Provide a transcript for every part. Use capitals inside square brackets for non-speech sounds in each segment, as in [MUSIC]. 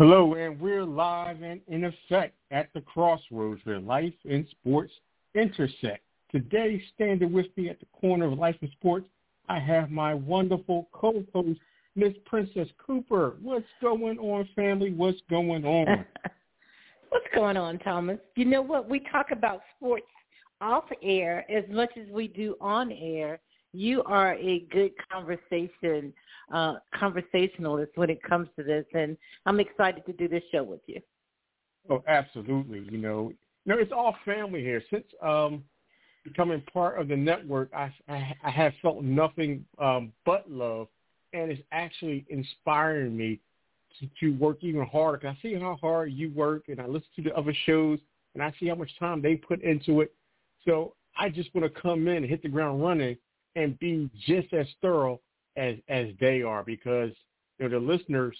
Hello, and we're live and in effect at the crossroads where life and sports intersect. Today, standing with me at the corner of life and sports, I have my wonderful co-host, Miss Princess Cooper. What's going on, family? What's going on? [LAUGHS] What's going on, Thomas? You know what? We talk about sports off air as much as we do on air. You are a good conversation uh, conversationalist when it comes to this, and I'm excited to do this show with you. Oh, absolutely. You know, you know, it's all family here. Since um, becoming part of the network, I, I, I have felt nothing um, but love, and it's actually inspiring me to, to work even harder. I see how hard you work, and I listen to the other shows, and I see how much time they put into it. So I just want to come in and hit the ground running and be just as thorough as as they are because you know the listeners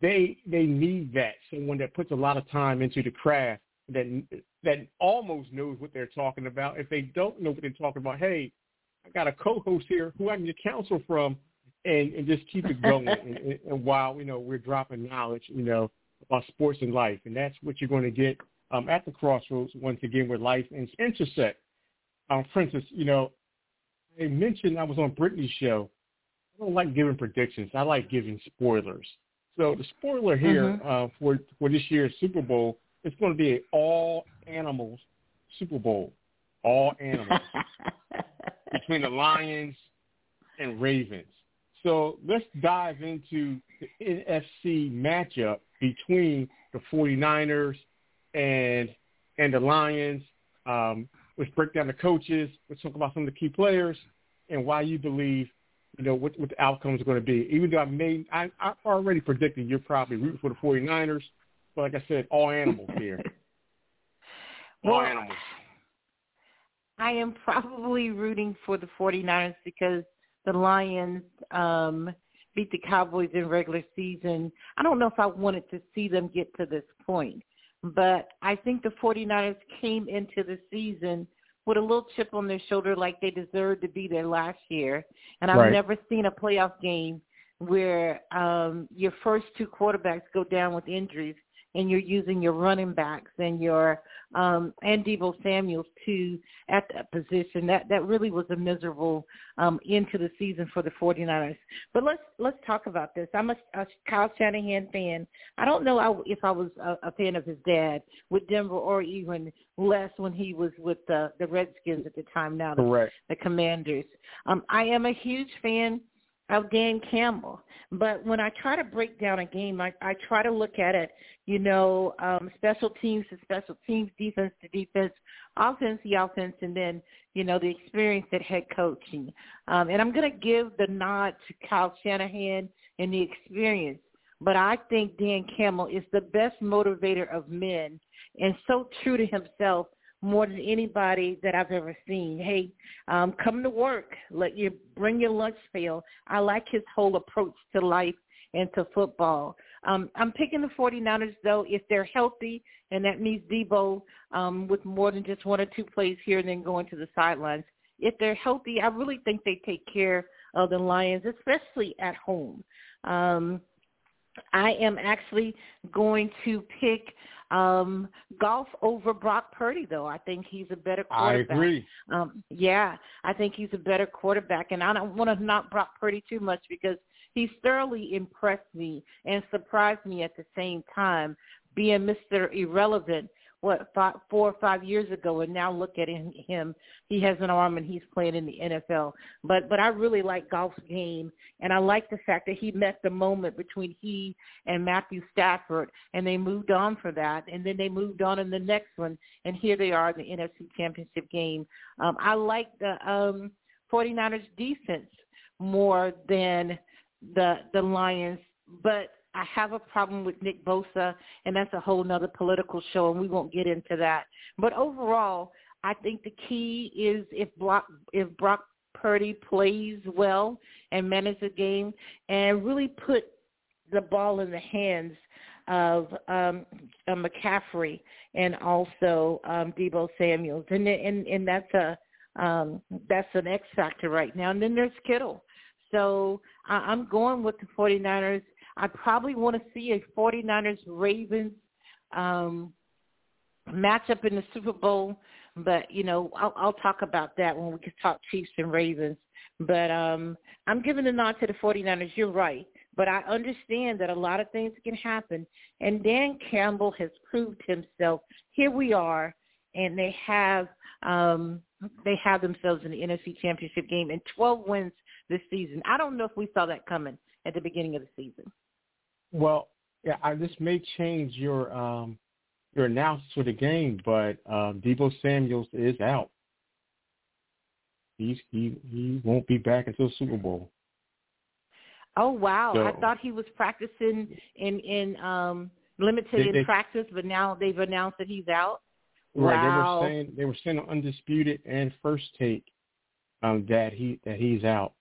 they they need that someone that puts a lot of time into the craft that that almost knows what they're talking about. If they don't know what they're talking about, hey, I got a co-host here who I can get counsel from, and and just keep it going. [LAUGHS] and, and while you know we're dropping knowledge, you know about sports and life, and that's what you're going to get um, at the crossroads once again where life and intersect. Um, for instance, you know, I mentioned I was on Brittany's show I don't like giving predictions. I like giving spoilers. So the spoiler here mm-hmm. uh, for for this year's Super Bowl is going to be an all animals Super Bowl, all animals [LAUGHS] between the Lions and Ravens. So let's dive into the NFC matchup between the 49ers and and the Lions. Um, let's break down the coaches. Let's talk about some of the key players and why you believe you know, what, what the outcome is going to be. Even though I made, I, I already predicted you're probably rooting for the 49ers. But like I said, all animals here. [LAUGHS] all well, animals. I am probably rooting for the 49ers because the Lions um, beat the Cowboys in regular season. I don't know if I wanted to see them get to this point, but I think the 49ers came into the season – with a little chip on their shoulder like they deserved to be there last year. And I've right. never seen a playoff game where um your first two quarterbacks go down with injuries and you're using your running backs and your um and Deebo Samuels too at that position. That that really was a miserable um end to the season for the 49ers. But let's let's talk about this. I'm a, a Kyle Shanahan fan. I don't know if I was a, a fan of his dad with Denver or even less when he was with the the Redskins at the time now the, Correct. the Commanders. Um I am a huge fan of Dan Campbell. But when I try to break down a game, I, I try to look at it, you know, um, special teams to special teams, defense to defense, offense to offense, and then, you know, the experience at head coaching. Um, and I'm going to give the nod to Kyle Shanahan and the experience. But I think Dan Campbell is the best motivator of men and so true to himself more than anybody that I've ever seen. Hey, um, come to work. Let you bring your lunch pail. I like his whole approach to life and to football. Um, I'm picking the 49ers, though, if they're healthy, and that means Deebo um, with more than just one or two plays here and then going to the sidelines. If they're healthy, I really think they take care of the Lions, especially at home. Um, I am actually going to pick um, Goff over Brock Purdy, though. I think he's a better quarterback. I agree. Um, yeah, I think he's a better quarterback, and I don't want to knock Brock Purdy too much because he's thoroughly impressed me and surprised me at the same time, being Mr. Irrelevant what five, four or five years ago, and now look at him. He has an arm and he's playing in the NFL. But but I really like Goff's game, and I like the fact that he met the moment between he and Matthew Stafford, and they moved on for that, and then they moved on in the next one, and here they are in the NFC Championship game. Um, I like the um, 49ers defense more than the the Lions, but I have a problem with Nick Bosa, and that's a whole nother political show, and we won't get into that. But overall, I think the key is if Brock if Brock Purdy plays well and manages the game and really put the ball in the hands of um, uh, McCaffrey and also um, Deebo Samuels, and and and that's a um, that's an X factor right now. And then there's Kittle. So I'm going with the 49ers. I probably want to see a 49ers Ravens um, matchup in the Super Bowl, but you know I'll, I'll talk about that when we can talk Chiefs and Ravens. But um, I'm giving the nod to the 49ers. You're right. But I understand that a lot of things can happen. And Dan Campbell has proved himself. Here we are, and they have um, they have themselves in the NFC Championship game and 12 wins this season. I don't know if we saw that coming at the beginning of the season. Well, yeah, I, this may change your um, your analysis for the game, but um, Deebo Samuels is out. He's he he won't be back until Super Bowl. Oh wow! So, I thought he was practicing in in um limited they, in practice, but now they've announced that he's out. Right. Wow. They were saying they were saying on undisputed and first take um that he that he's out.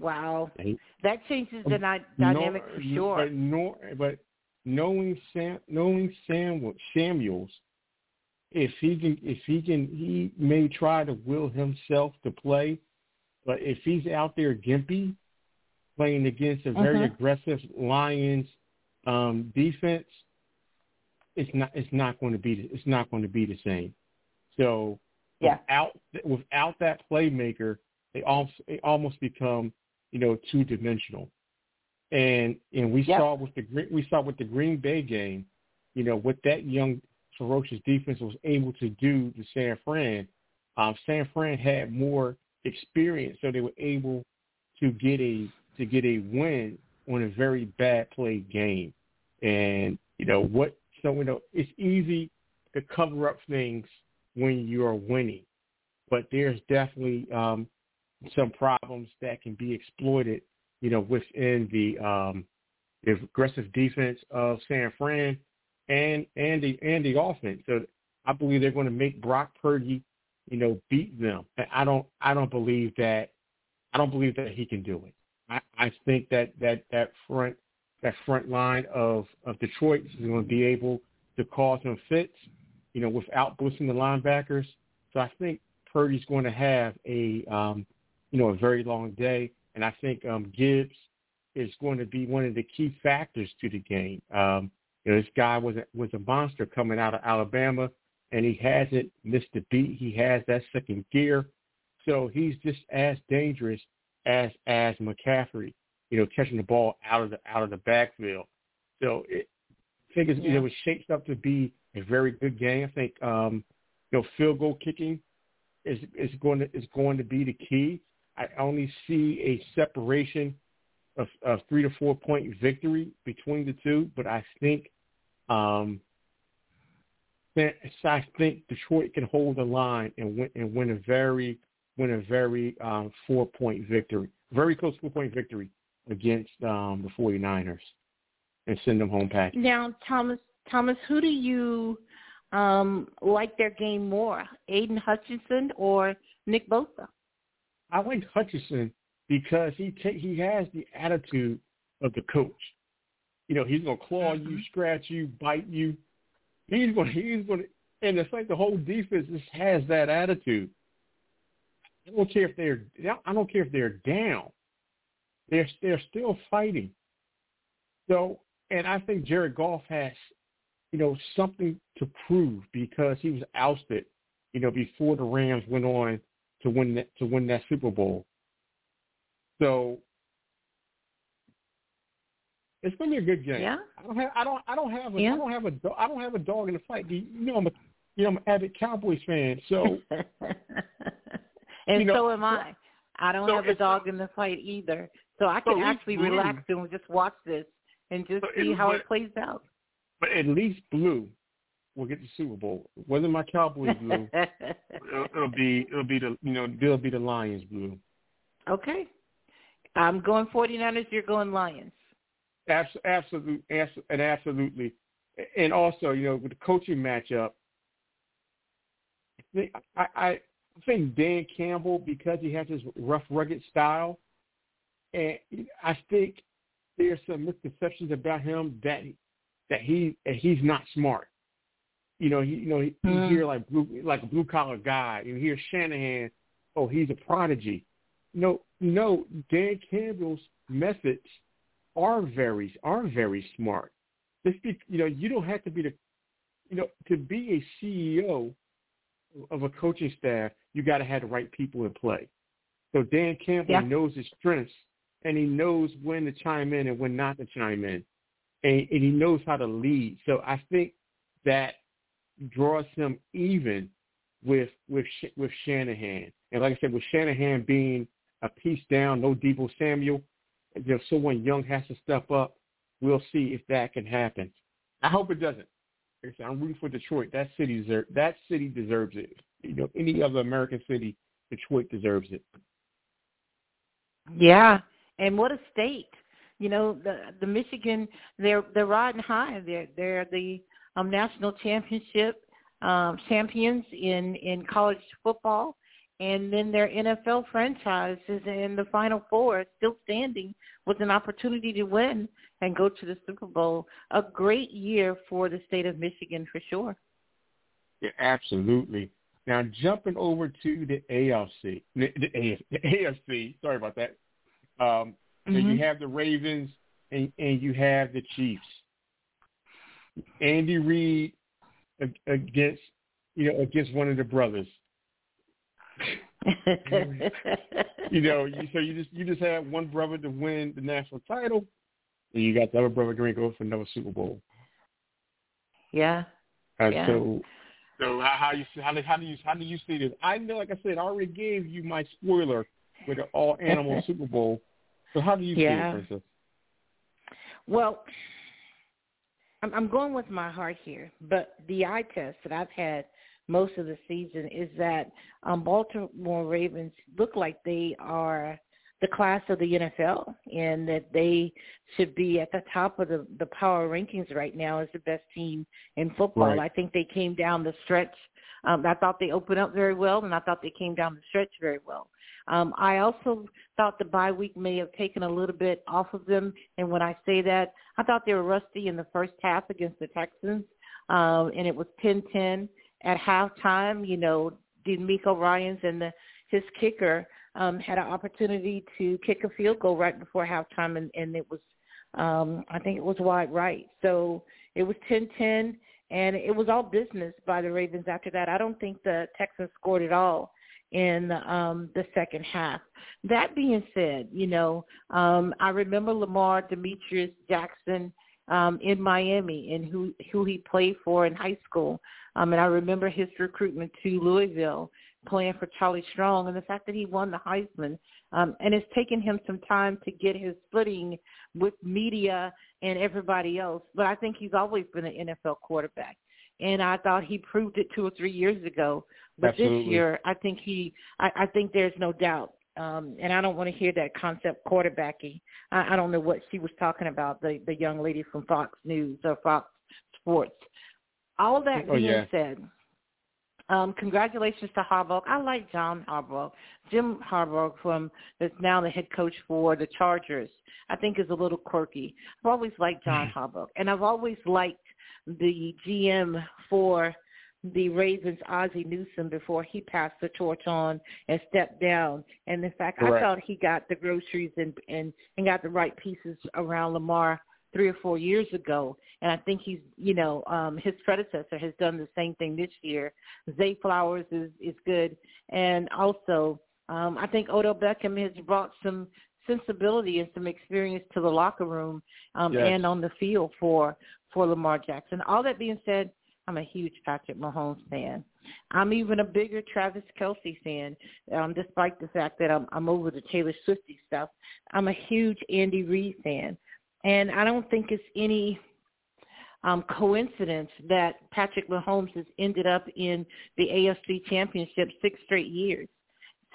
Wow. That changes the um, dynamic for sure. But nor, but knowing Sam knowing Sam Samuels, if he can if he can he may try to will himself to play, but if he's out there gimpy, playing against a very uh-huh. aggressive Lions um, defense, it's not it's not going to be it's not going to be the same. So yeah. without without that playmaker, they almost they almost become you know two dimensional. And and we yep. saw with the we saw with the Green Bay game, you know what that young ferocious defense was able to do to San Fran. Um, San Fran had more experience, so they were able to get a to get a win on a very bad play game. And, you know, what, so, you know, it's easy to cover up things when you are winning, but there's definitely um, some problems that can be exploited, you know, within the, um, the aggressive defense of San Fran and, and the, and the offense. So I believe they're going to make Brock Purdy, you know, beat them. And I don't, I don't believe that, I don't believe that he can do it. I, I think that that that front that front line of of Detroit is going to be able to cause some fits, you know, without boosting the linebackers. So I think Purdy's going to have a um, you know a very long day, and I think um, Gibbs is going to be one of the key factors to the game. Um, you know, this guy was a, was a monster coming out of Alabama, and he hasn't missed a beat. He has that second gear, so he's just as dangerous as as McCaffrey, you know, catching the ball out of the out of the backfield. So it, I think it's, yeah. it was shaped up to be a very good game. I think um, you know field goal kicking is is going to is going to be the key. I only see a separation of, three to four point victory between the two, but I think um, I think Detroit can hold the line and win and win a very win a very um, four-point victory, very close four-point victory against um, the 49ers and send them home packing. Now, Thomas, Thomas, who do you um, like their game more, Aidan Hutchinson or Nick Bosa? I like Hutchinson because he ta- he has the attitude of the coach. You know, he's gonna claw mm-hmm. you, scratch you, bite you. He's gonna he's gonna, and it's like the whole defense just has that attitude. I don't care if they're I don't care if they're down. They're they're still fighting. So, and I think Jared Goff has, you know, something to prove because he was ousted, you know, before the Rams went on to win that to win that Super Bowl. So it's gonna be a good game. Yeah. I don't have I don't I don't have a yeah. I don't have a I don't have a dog in the fight. You know I'm a you know I'm an avid Cowboys fan, so [LAUGHS] and you know, so am I. I don't so have a dog in the fight either, so I can so actually relax and just watch this and just so see how it plays out. But at least blue will get the Super Bowl. Whether my Cowboys [LAUGHS] blue, it'll, it'll be it'll be the you know they'll be the Lions blue. Okay, I'm going 49ers. You're going Lions. Absolutely, and absolutely, and also, you know, with the coaching matchup, I, I, I think Dan Campbell because he has his rough, rugged style, and I think there's some misconceptions about him that that he that he's not smart. You know, he you know he, mm. you hear like blue like a blue collar guy. You hear Shanahan, oh he's a prodigy. No, no, Dan Campbell's methods are very are very smart. This, you know, you don't have to be the, you know, to be a CEO of a coaching staff, you got to have the right people in play. So Dan Campbell yeah. knows his strengths and he knows when to chime in and when not to chime in, and, and he knows how to lead. So I think that draws him even with with with Shanahan. And like I said, with Shanahan being a piece down, no Deebo Samuel, if someone young has to step up, we'll see if that can happen. I hope it doesn't. Like I said, I'm rooting for Detroit. That city deserves that city deserves it. You know, any other American city, Detroit deserves it. Yeah, and what a state! You know, the the Michigan they're they're riding high. They're they're the um, national championship um, champions in in college football, and then their NFL franchise is in the Final Four, still standing with an opportunity to win and go to the Super Bowl. A great year for the state of Michigan for sure. Yeah, absolutely. Now jumping over to the AFC, the, the, the AFC. Sorry about that. Um, mm-hmm. So you have the Ravens and, and you have the Chiefs. Andy Reid against you know against one of the brothers. [LAUGHS] you know, you, so you just you just have one brother to win the national title, and you got the other brother going to go for another Super Bowl. Yeah. And yeah. so, so how, how you how do how do you how do you see this? I know, like I said, I already gave you my spoiler with the all animal [LAUGHS] Super Bowl. So how do you yeah. see it, Princess? Well, I'm, I'm going with my heart here, but the eye test that I've had most of the season is that um, Baltimore Ravens look like they are the class of the NFL and that they should be at the top of the, the power rankings right now as the best team in football. Right. I think they came down the stretch. Um, I thought they opened up very well, and I thought they came down the stretch very well. Um, I also thought the bye week may have taken a little bit off of them. And when I say that, I thought they were rusty in the first half against the Texans, um, and it was 10-10 at halftime. You know, DeMeco Ryans and the, his kicker um, had an opportunity to kick a field goal right before halftime, and, and it was, um, I think it was wide right. So it was 10-10, and it was all business by the Ravens after that. I don't think the Texans scored at all in um, the second half. That being said, you know, um, I remember Lamar Demetrius Jackson um, in Miami and who who he played for in high school. Um, and I remember his recruitment to Louisville, playing for Charlie Strong, and the fact that he won the Heisman. Um, and it's taken him some time to get his footing with media and everybody else. But I think he's always been an NFL quarterback and I thought he proved it two or three years ago. But Absolutely. this year, I think he, I, I think there's no doubt. Um, and I don't want to hear that concept quarterbacking. I, I don't know what she was talking about, the the young lady from Fox News or Fox Sports. All that oh, being yeah. said, um, congratulations to Harbaugh. I like John Harbaugh. Jim Harbaugh from that's now the head coach for the Chargers. I think is a little quirky. I've always liked John [LAUGHS] Harbaugh, and I've always liked the GM for the Ravens, Ozzie Newsome, before he passed the torch on and stepped down. And in fact, Correct. I thought he got the groceries and, and and got the right pieces around Lamar three or four years ago. And I think he's, you know, um, his predecessor has done the same thing this year. Zay Flowers is is good, and also um, I think Odell Beckham has brought some sensibility and some experience to the locker room um, yes. and on the field for for Lamar Jackson. All that being said, I'm a huge Patrick Mahomes fan. I'm even a bigger Travis Kelce fan, um, despite the fact that I'm, I'm over the Taylor Swifty stuff. I'm a huge Andy Reid fan, and I don't think it's any um, coincidence that Patrick Mahomes has ended up in the AFC Championship six straight years.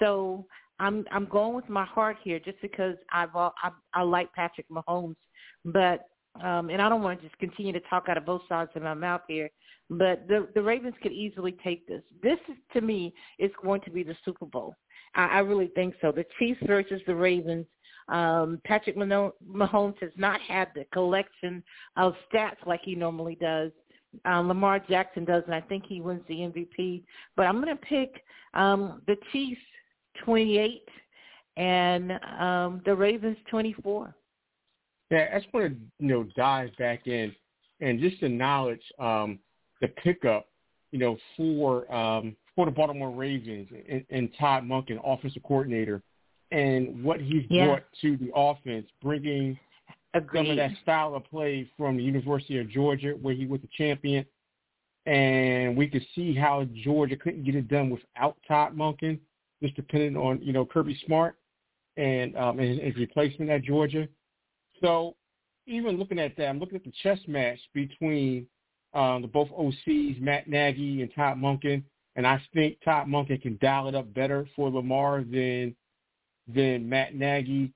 So I'm I'm going with my heart here, just because I've I, I like Patrick Mahomes, but um, and I don't want to just continue to talk out of both sides of my mouth here, but the the Ravens could easily take this. This is to me is going to be the Super Bowl. I, I really think so. The Chiefs versus the Ravens. Um, Patrick Mahomes has not had the collection of stats like he normally does. Um, Lamar Jackson does, and I think he wins the MVP. But I'm going to pick um, the Chiefs 28 and um, the Ravens 24. Yeah, I just want to you know dive back in and just acknowledge um, the pickup, you know, for um, for the Baltimore Ravens and, and Todd Monken, offensive coordinator, and what he's yeah. brought to the offense, bringing Agreed. some of that style of play from the University of Georgia, where he was a champion, and we could see how Georgia couldn't get it done without Todd Monken, just depending on you know Kirby Smart and um, his replacement at Georgia. So even looking at that, I'm looking at the chess match between um, the both OCs, Matt Nagy and Todd Monken, and I think Todd Monken can dial it up better for Lamar than than Matt Nagy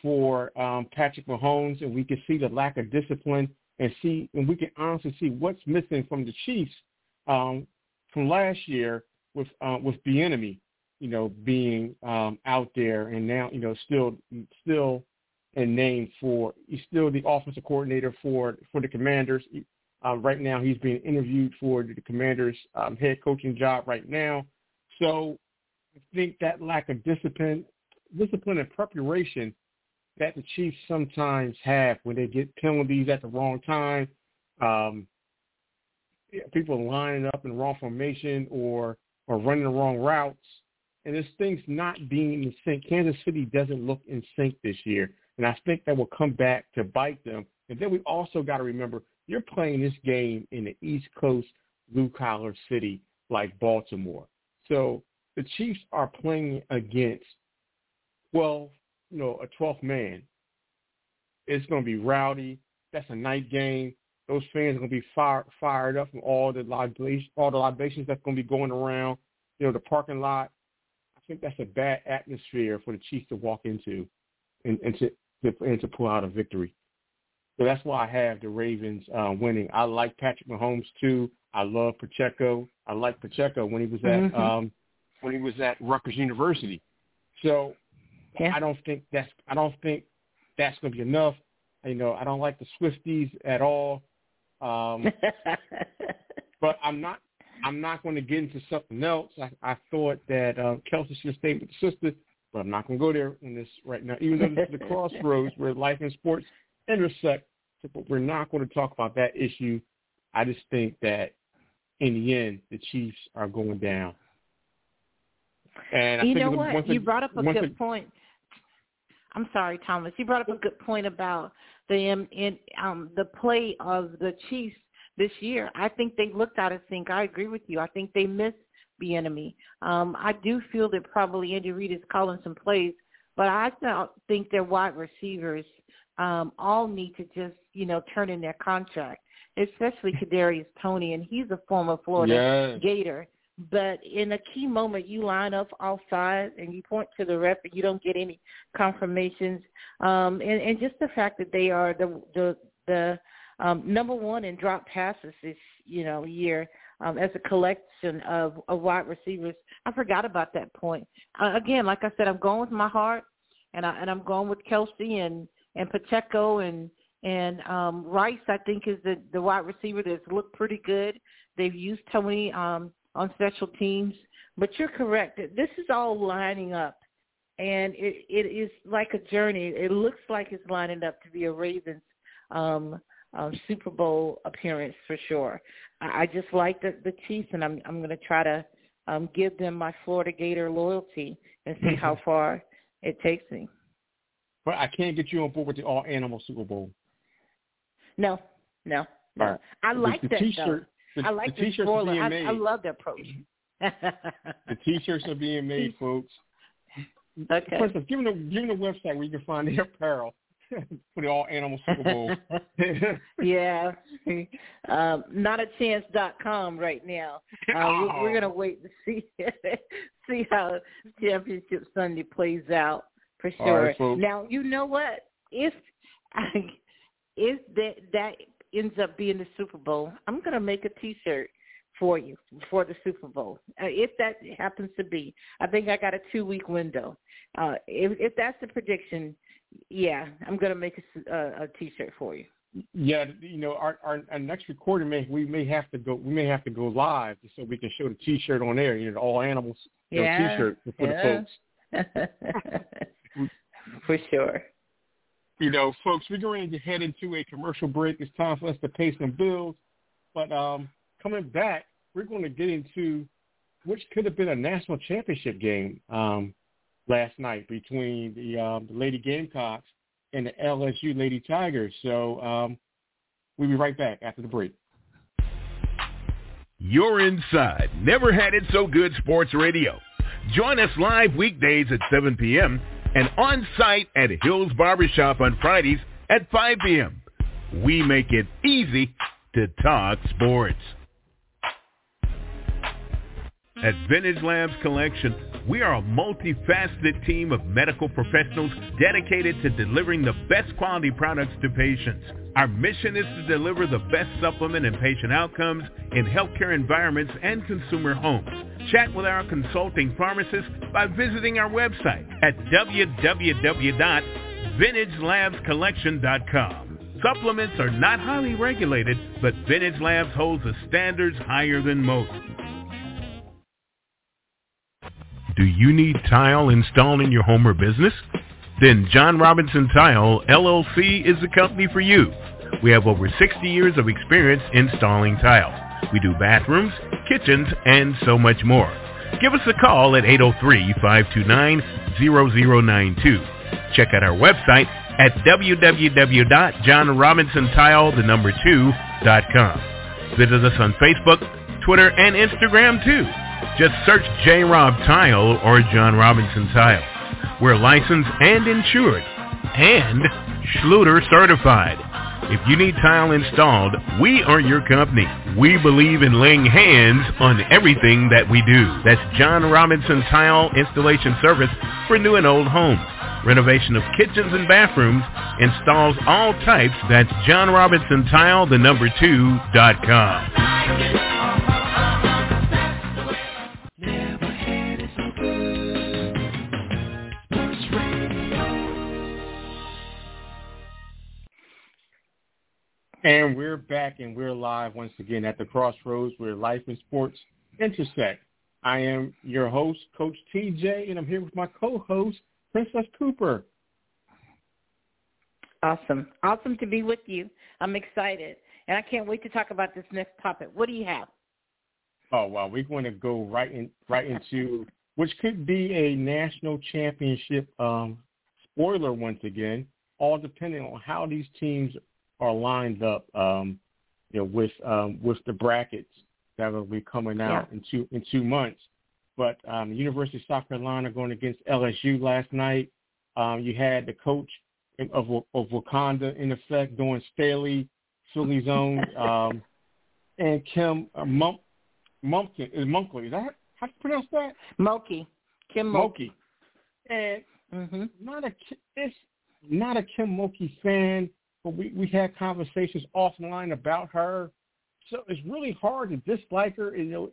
for um, Patrick Mahomes, and we can see the lack of discipline and see, and we can honestly see what's missing from the Chiefs um, from last year with uh, with Bieniemy, you know, being um, out there and now, you know, still still and named for he's still the offensive coordinator for for the Commanders. Uh, right now, he's being interviewed for the Commanders' um, head coaching job right now. So I think that lack of discipline, discipline and preparation that the Chiefs sometimes have when they get penalties at the wrong time, um, people lining up in the wrong formation or or running the wrong routes, and this thing's not being in sync. Kansas City doesn't look in sync this year. And I think that will come back to bite them. And then we also got to remember you're playing this game in the East Coast blue collar city like Baltimore. So the Chiefs are playing against, well, you know, a 12th man. It's going to be rowdy. That's a night game. Those fans are going to be fire, fired up from all the libations, all the libations that's going to be going around. You know, the parking lot. Think that's a bad atmosphere for the Chiefs to walk into, and, and to to, and to pull out a victory. So that's why I have the Ravens uh, winning. I like Patrick Mahomes too. I love Pacheco. I like Pacheco when he was at mm-hmm. um, when he was at Rutgers University. So yeah. I don't think that's I don't think that's going to be enough. You know, I don't like the Swifties at all. Um, [LAUGHS] but I'm not I'm not going to get into something else. I, I thought that uh, Kelce should stay with the sister but I'm not going to go there in this right now, even though this is the [LAUGHS] crossroads where life and sports intersect. But we're not going to talk about that issue. I just think that in the end, the Chiefs are going down. And you know what? You brought up a good point. I'm sorry, Thomas. You brought up a good point about the um, in, um, the play of the Chiefs this year. I think they looked out of sync. I agree with you. I think they missed Bieniemy. Um, I do feel that probably Andy Reid is calling some plays, but I don't think their wide receivers um, all need to just you know turn in their contract, especially Kadarius Toney, and he's a former Florida yes. Gator. But in a key moment, you line up all sides and you point to the ref, and you don't get any confirmations. Um, and, and just the fact that they are the the the um, number one in drop passes this you know year um, as a collection of, of wide receivers. I forgot about that point. Uh, again, like I said, I'm going with my heart, and I and I'm going with Kelce and and Pacheco and and um, Rice. I think is the the wide receiver that's looked pretty good. They've used Toney um, on special teams, but you're correct. This is all lining up, and it it is like a journey. It looks like it's lining up to be a Ravens um, um, Super Bowl appearance for sure. I, I just like the, the Chiefs, and I'm I'm going to try to um, give them my Florida Gator loyalty and see how [LAUGHS] far it takes me. But I can't get you on board with the all animal Super Bowl. No, no, no. Right. I like the, the that t-shirt, though. The, I like the, t-shirts are being I, made. I love the approach. [LAUGHS] the t-shirts are being made, folks. [LAUGHS] Okay. First, give them the give them the website where you can find the apparel. [LAUGHS] for the All Animal Super Bowl. [LAUGHS] yeah, um, not a chance dot com right now. Uh, oh. [LAUGHS] we're, we're gonna wait to see see how Championship Sunday plays out for sure. Right, now you know what if if that that ends up being the Super Bowl, I'm gonna make a T-shirt for you for the Super Bowl. Uh, if that happens to be, I think I got a two week window. Uh, if, if that's the prediction, yeah, I'm gonna make a, a, a T-shirt for you. Yeah, you know, our, our our next recording may we may have to go we may have to go live so we can show the T-shirt on there. You know, the all animals yeah, know, T-shirt for yeah. the folks. [LAUGHS] for sure. You know, folks, we're going to head into a commercial break. It's time for us to pay some bills. But um, coming back, we're going to get into which could have been a national championship game um, last night between the, um, the Lady Gamecocks and the LSU Lady Tigers. So um, we'll be right back after the break. You're inside. Never had it so good sports radio. Join us live weekdays at 7 p.m. and on site at Hills Barbershop on Fridays at 5 p.m. We make it easy to talk sports. At Vintage Labs Collection, we are a multifaceted team of medical professionals dedicated to delivering the best quality products to patients. Our mission is to deliver the best supplement and patient outcomes in healthcare environments and consumer homes. Chat with our consulting pharmacists by visiting our website at www.vintagelabscollection.com. Supplements are not highly regulated, but Vintage Labs holds the standards higher than most. Do you need tile installed in your home or business? Then John Robinson Tile LLC is the company for you. We have over 60 years of experience installing tile. We do bathrooms, kitchens, and so much more. Give us a call at 803-529-0092. Check out our website at www.johnrobinsontile2.com. Visit us on Facebook, Twitter, and Instagram too. Just search J. Rob Tile or John Robinson Tile. We're licensed and insured and Schluter certified. If you need tile installed, we are your company. We believe in laying hands on everything that we do. That's John Robinson Tile Installation Service for new and old homes. Renovation of kitchens and bathrooms installs all types. That's John Robinson Tile, the number two, dot com. And we're back and we're live once again at the crossroads where life and sports intersect. I am your host, Coach TJ, and I'm here with my co-host, Princess Cooper. Awesome. Awesome to be with you. I'm excited. And I can't wait to talk about this next topic. What do you have? Oh, wow. we're going to go right in right into which could be a national championship um, spoiler once again, all depending on how these teams are lined up, um, you know, with um, with the brackets that will be coming out yeah. in two in two months. But um, University of South Carolina going against LSU last night. Um, you had the coach of of Wakanda in effect doing Staley, Philly zone, [LAUGHS] um, and Kim uh, Mump, Mumpkin is Munkley. Is that how do you pronounce that? Mulkey. Kim Mulkey. And mm-hmm. not a it's not a Kim Mulkey fan but we we had conversations offline about her. So it's really hard to dislike her. You know,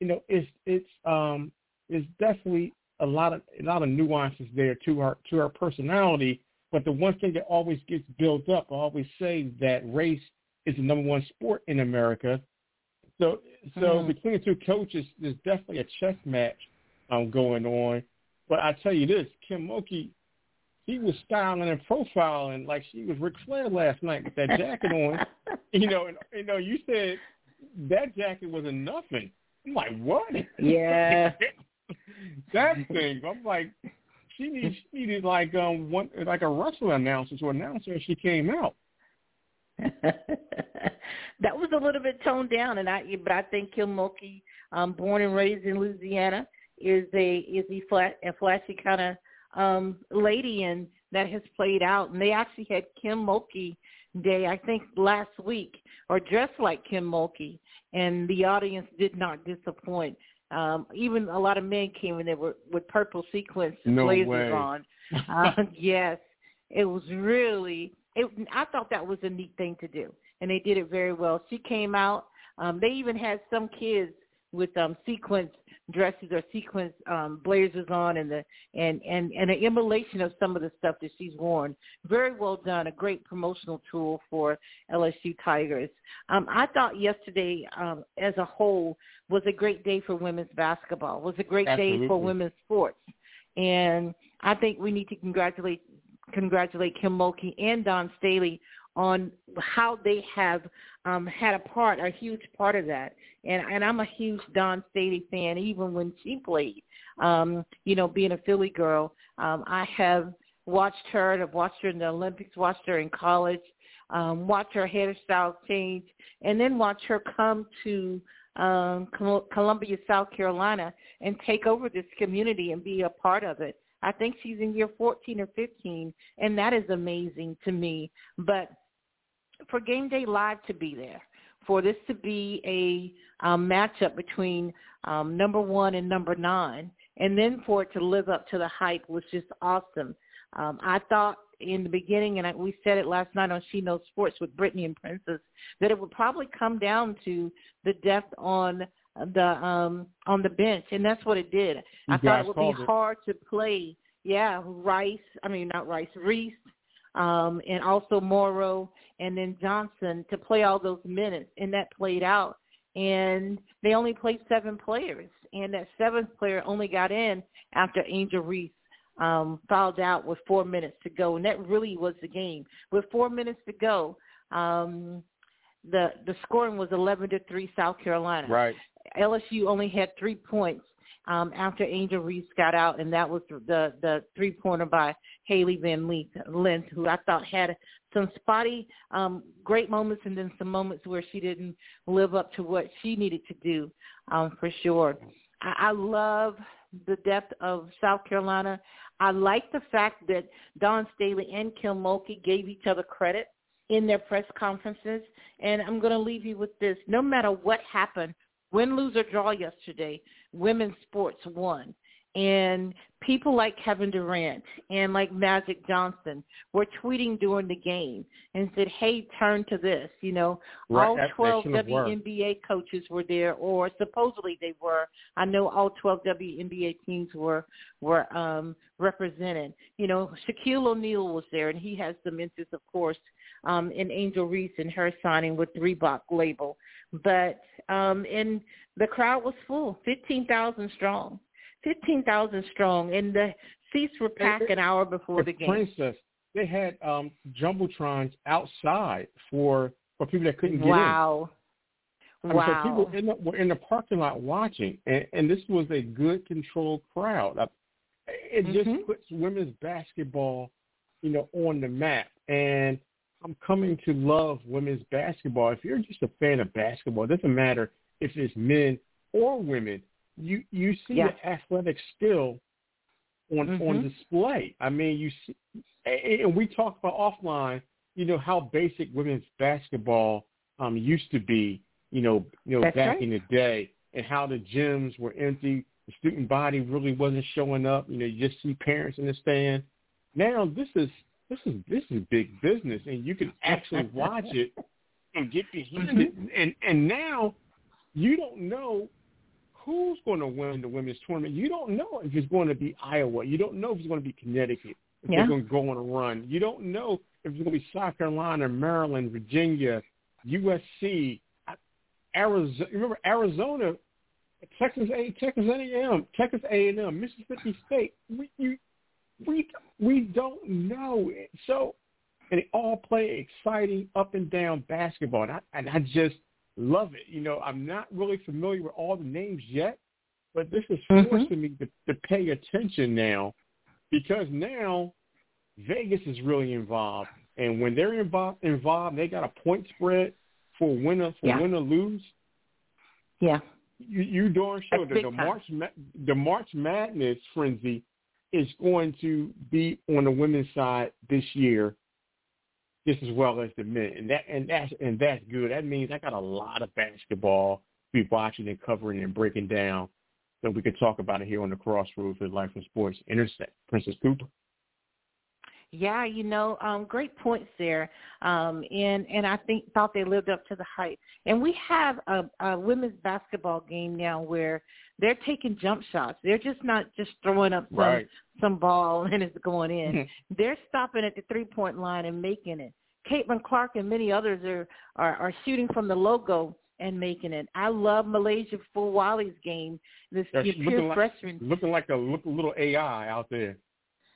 you know, it's it's um it's definitely a lot of a lot of nuances there to her to her personality. But the one thing that always gets built up, I always say that race is the number one sport in America. So so mm-hmm. between the two coaches, there's definitely a chess match um, going on. But I tell you this, Kim Mulkey he was styling and profiling like she was Ric Flair last night with that jacket on. [LAUGHS] You know, and you know, you said that jacket was a nothing. I'm like, what? Yeah. [LAUGHS] that thing. I'm like, she needed, she needed like um one like a wrestling announcer to announce her she came out. [LAUGHS] that was a little bit toned down, and I but I think Kim Mulkey, um, born and raised in Louisiana, is a is a flat a flashy kind of um, lady, and that has played out. And they actually had Kim Mulkey Day, I think last week, or dressed like Kim Mulkey, and the audience did not disappoint. Um, even a lot of men came in there with, with purple sequins no blazers way. on. [LAUGHS] Uh, yes, it was really. It, I thought that was a neat thing to do, and they did it very well. She came out. Um, they even had some kids with um sequence dresses or sequence um blazers on and the and and and an emulation of some of the stuff that she's worn. Very well done. A great promotional tool for lsu tigers. Um i thought yesterday um as a whole was a great day for women's basketball. Was a great Absolutely. day for women's sports. And i think we need to congratulate congratulate kim mulkey and dawn staley on how they have um, had a part, a huge part of that. And and I'm a huge Dawn Staley fan, even when she played. Um, you know, being a Philly girl, um, I have watched her. I've watched her in the Olympics, watched her in college, um, watched her hairstyle change, and then watch her come to um, Columbia, South Carolina, and take over this community and be a part of it. I think she's in year 14 or 15, and that is amazing to me. But for Game Day Live to be there, for this to be a um, matchup between um, number one and number nine, and then for it to live up to the hype was just awesome. Um, I thought in the beginning, and I, we said it last night on She Knows Sports with Brittany and Princess, that it would probably come down to the depth on the um on the bench, and that's what it did. You I thought it would be it. hard to play. Yeah, Rice. I mean, not Rice. Reese, um, and also Morrow, and then Johnson to play all those minutes, and that played out. And they only played seven players, and that seventh player only got in after Angel Reese um, fouled out with four minutes to go, and that really was the game. With four minutes to go, um, the the scoring was eleven to three South Carolina. Right. LSU only had three points um, after Angel Reese got out, and that was the the three pointer by Hailey Van Lith, who I thought had some spotty, um, great moments, and then some moments where she didn't live up to what she needed to do, um, for sure. I, I love the depth of South Carolina. I like the fact that Dawn Staley and Kim Mulkey gave each other credit in their press conferences. And I'm going to leave you with this. No matter what happened, win, lose, or draw yesterday, women's sports won. And people like Kevin Durant and like Magic Johnson were tweeting during the game and said, hey, turn to this. You know, Right, all that- that 12 shouldn't have worked. WNBA coaches were there, or supposedly they were. I know all 12 WNBA teams were were um, represented. You know, Shaquille O'Neal was there, and he has some interest, of course, um, in Angel Reese and her signing with Reebok label. But um, and the crowd was full, 15,000 strong. 15,000 strong, and the seats were packed an hour before the game. Princess, they had um jumbotrons outside for for people that couldn't get in. Wow. I mean, Wow. So people in the, were in the parking lot watching, and, and this was a good controlled crowd. Uh, It Mhm. just puts women's basketball, you know, on the map. And I'm coming to love women's basketball. If you're just a fan of basketball, it doesn't matter if it's men or women. You you see Yeah. the athletic skill on Mhm. on display. I mean, you see, and and we talked about offline. You know how basic women's basketball um used to be. You know, you know That's back right. in the day, and how the gyms were empty. The student body really wasn't showing up. You know, you just see parents in the stand. Now this is this is this is big business, and you can actually [LAUGHS] watch it and get behind mm-hmm. it. And and now you don't know who's going to win the women's tournament. You don't know if it's going to be Iowa. You don't know if it's going to be Connecticut. If Yeah. they're going to go on a run. You don't know if it's going to be South Carolina, Maryland, Virginia, USC, uh, Arizona. Remember Arizona, Texas A, Texas A&M, Texas A&M, Mississippi State. We you, we we don't know. it. So, and they all play exciting up and down basketball, and I, and I just love it. You know, I'm not really familiar with all the names yet, but this is Mhm. forcing me to, to pay attention now because now Vegas is really involved, and when they're involved, involved, they got a point spread for winner for Yeah. win or lose. Yeah. You, you darn sure the, the time. March Ma- the March Madness frenzy is going to be on the women's side this year just as well as the men. And that and that's and that's good. That means I got a lot of basketball to be watching and covering and breaking down so we could talk about it here on the Crossroads with Life and Sports Intersect. Princess Cooper. Yeah, you know, um, great points there, um, and and I think thought they lived up to the hype. And we have a, a women's basketball game now where they're taking jump shots. They're just not just throwing up some right. some ball [LAUGHS] and it's going in. Mm-hmm. they're stopping at the three point line and making it. Caitlin Clark and many others are, are are shooting from the logo and making it. I love MiLaysia Fulwiley's game. This pure looking like, freshman, looking like a look, little AI out there.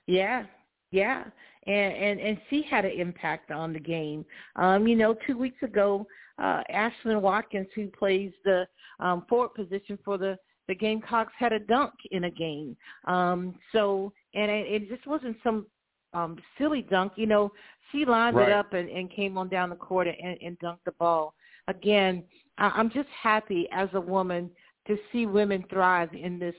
yeah, yeah, and and and she had an impact on the game. Um, you know, two weeks ago, uh, Ashlyn Watkins, who plays the um, forward position for the the Gamecocks, had a dunk in a game. Um, so, and it, it just wasn't some um, silly dunk. You know, she lined Right. it up and, and came on down the court and, and dunked the ball. Again, I, I'm just happy as a woman to see women thrive in this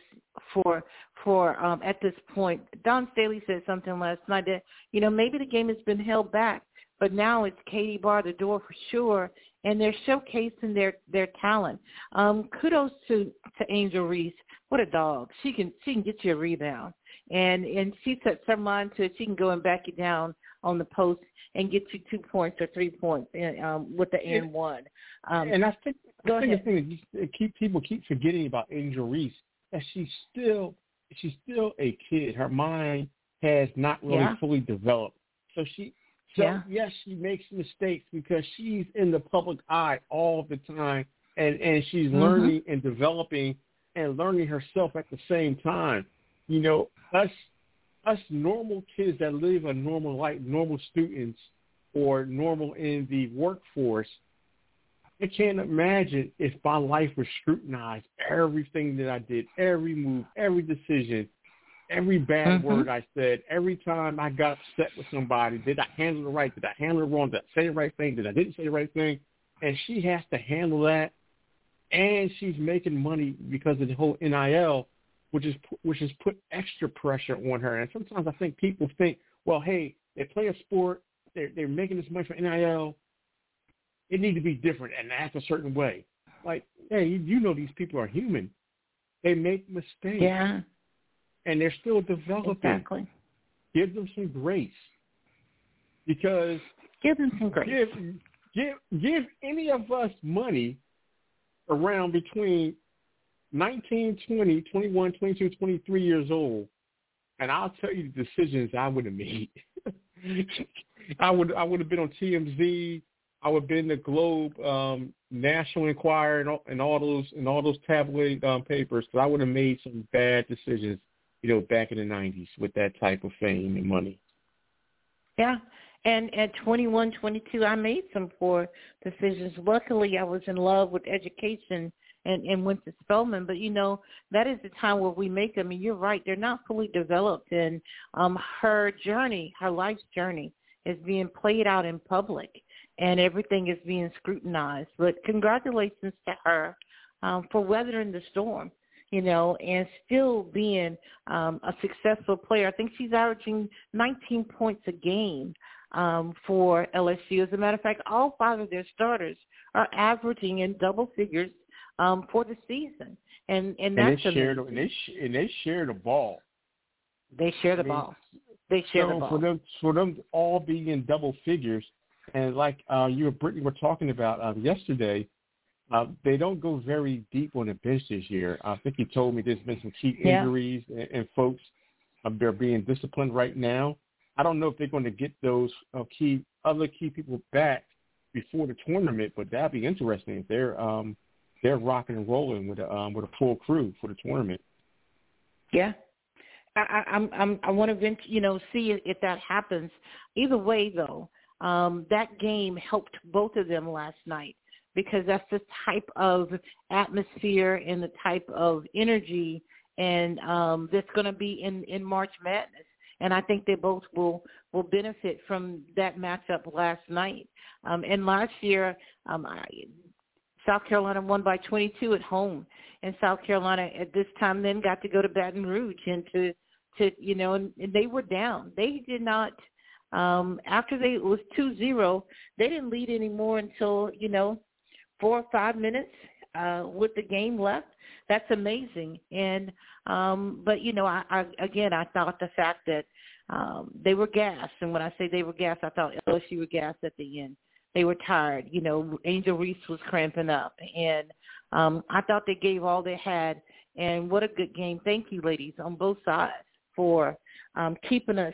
for for um at this point. Dawn Staley said something last night that, you know, maybe the game has been held back, but now it's Katie Bar the door for sure and they're showcasing their their talent. Um kudos to to Angel Reese. What a dog. She can she can get you a rebound. And and she sets her mind to it. She can go and back it down on the post and get you two points or three points and, um, with the and one. Um, and I think go I think ahead. the thing you- keep people keep forgetting about Angel Reese that she's still she's still a kid. Her mind has not really Yeah. fully developed. So she so Yeah. yes, she makes mistakes because she's in the public eye all the time and and she's Mhm. learning and developing and learning herself at the same time. You know, us us normal kids that live a normal life, normal students or normal in the workforce, I can't imagine if my life was scrutinized. Everything that I did, every move, every decision, every bad Mhm. word I said, every time I got upset with somebody, did I handle it right? Did I handle it wrong? Did I say the right thing? Did I didn't say the right thing? And she has to handle that, and she's making money because of the whole NIL, which is which has put extra pressure on her. And sometimes I think people think, well, hey, they play a sport, they're they're making this money for NIL, it need to be different and act a certain way. Like, hey, you, you know these people are human. They make mistakes yeah, and they're still developing. exactly. Give them some grace. Because Give them some grace. give give give any of us money around between 19, 20, 21, 22, 23 years old, and I'll tell you the decisions I would have made. [LAUGHS] I would I would have been on TMZ. I would been the Globe, um, National Enquirer, and all, and all those and all those tabloid um, papers. But I would have made some bad decisions, you know, back in the '90s with that type of fame and money. Yeah. And at 21, 22, I made some poor decisions. Luckily, I was in love with education and, and went to Spelman. But, you know, that is the time where we make them. And you're right, they're not fully developed. And um, her journey, her life's journey, is being played out in public. And everything is being scrutinized. But congratulations to her um, for weathering the storm you know, and still being um, a successful player. I think she's averaging 19 points a game um, for LSU. As a matter of fact, all five of their starters are averaging in double figures um, for the season, and and And that's they share the, amazing. and they sh- and they share the ball. they share the I mean, ball. They share so the ball. for them for them all being in double figures, and like uh, you and Brittany were talking about um, yesterday, uh, they don't go very deep on the bench this year. I think you told me there's been some key Yeah. injuries, and, and folks uh, they're being disciplined right now. I don't know if they're going to get those uh, key other key people back before the tournament, but that'd be interesting if they're um, they're rocking and rolling with a um, with a full crew for the tournament. Yeah. I, I, I'm, I'm, I want to, you know, see if that happens. Either way, though, um, that game helped both of them last night because that's the type of atmosphere and the type of energy and um, that's going to be in, in March Madness. And I think they both will will benefit from that matchup last night. Um, and last year, um, I, South Carolina won by 22 at home, and South Carolina at this time then got to go to Baton Rouge and to to you know, and, and they were down. They did not um after they it was two zero, they didn't lead anymore until, you know, four or five minutes uh with the game left. That's amazing. And um but you know, I, I again I thought the fact that um they were gassed and when I say they were gassed I thought LSU were gassed at the end. They were tired. You know, Angel Reese was cramping up and um I thought they gave all they had and what a good game. Thank you ladies on both sides for um keeping us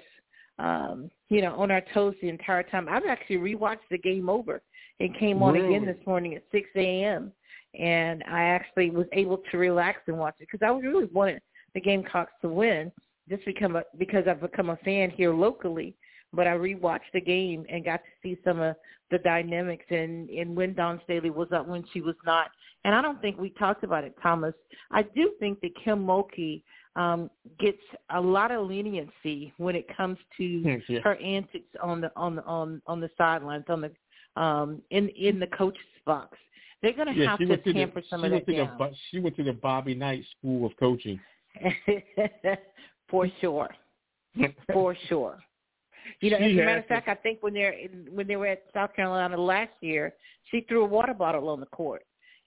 um, you know, on our toes the entire time. I've actually rewatched the game over. It came on really? again this morning at 6 a.m. And I actually was able to relax and watch it because I really wanting the Gamecocks to win just become a, because I've become a fan here locally. But I rewatched the game and got to see some of the dynamics and, and when Dawn Staley was up, when she was not. And I don't think we talked about it, Thomas. I do think that Kim Mulkey – um, gets a lot of leniency when it comes to [LAUGHS] yeah. her antics on the on the on on the sidelines on the um in in the coach's box. They're going yeah, to have to tamper the, some of that down. The, she went to the Bobby Knight School of Coaching. [LAUGHS] For sure, [LAUGHS] for sure. You know, She as a matter of fact, I think when they're when they were at South Carolina last year, she threw a water bottle on the court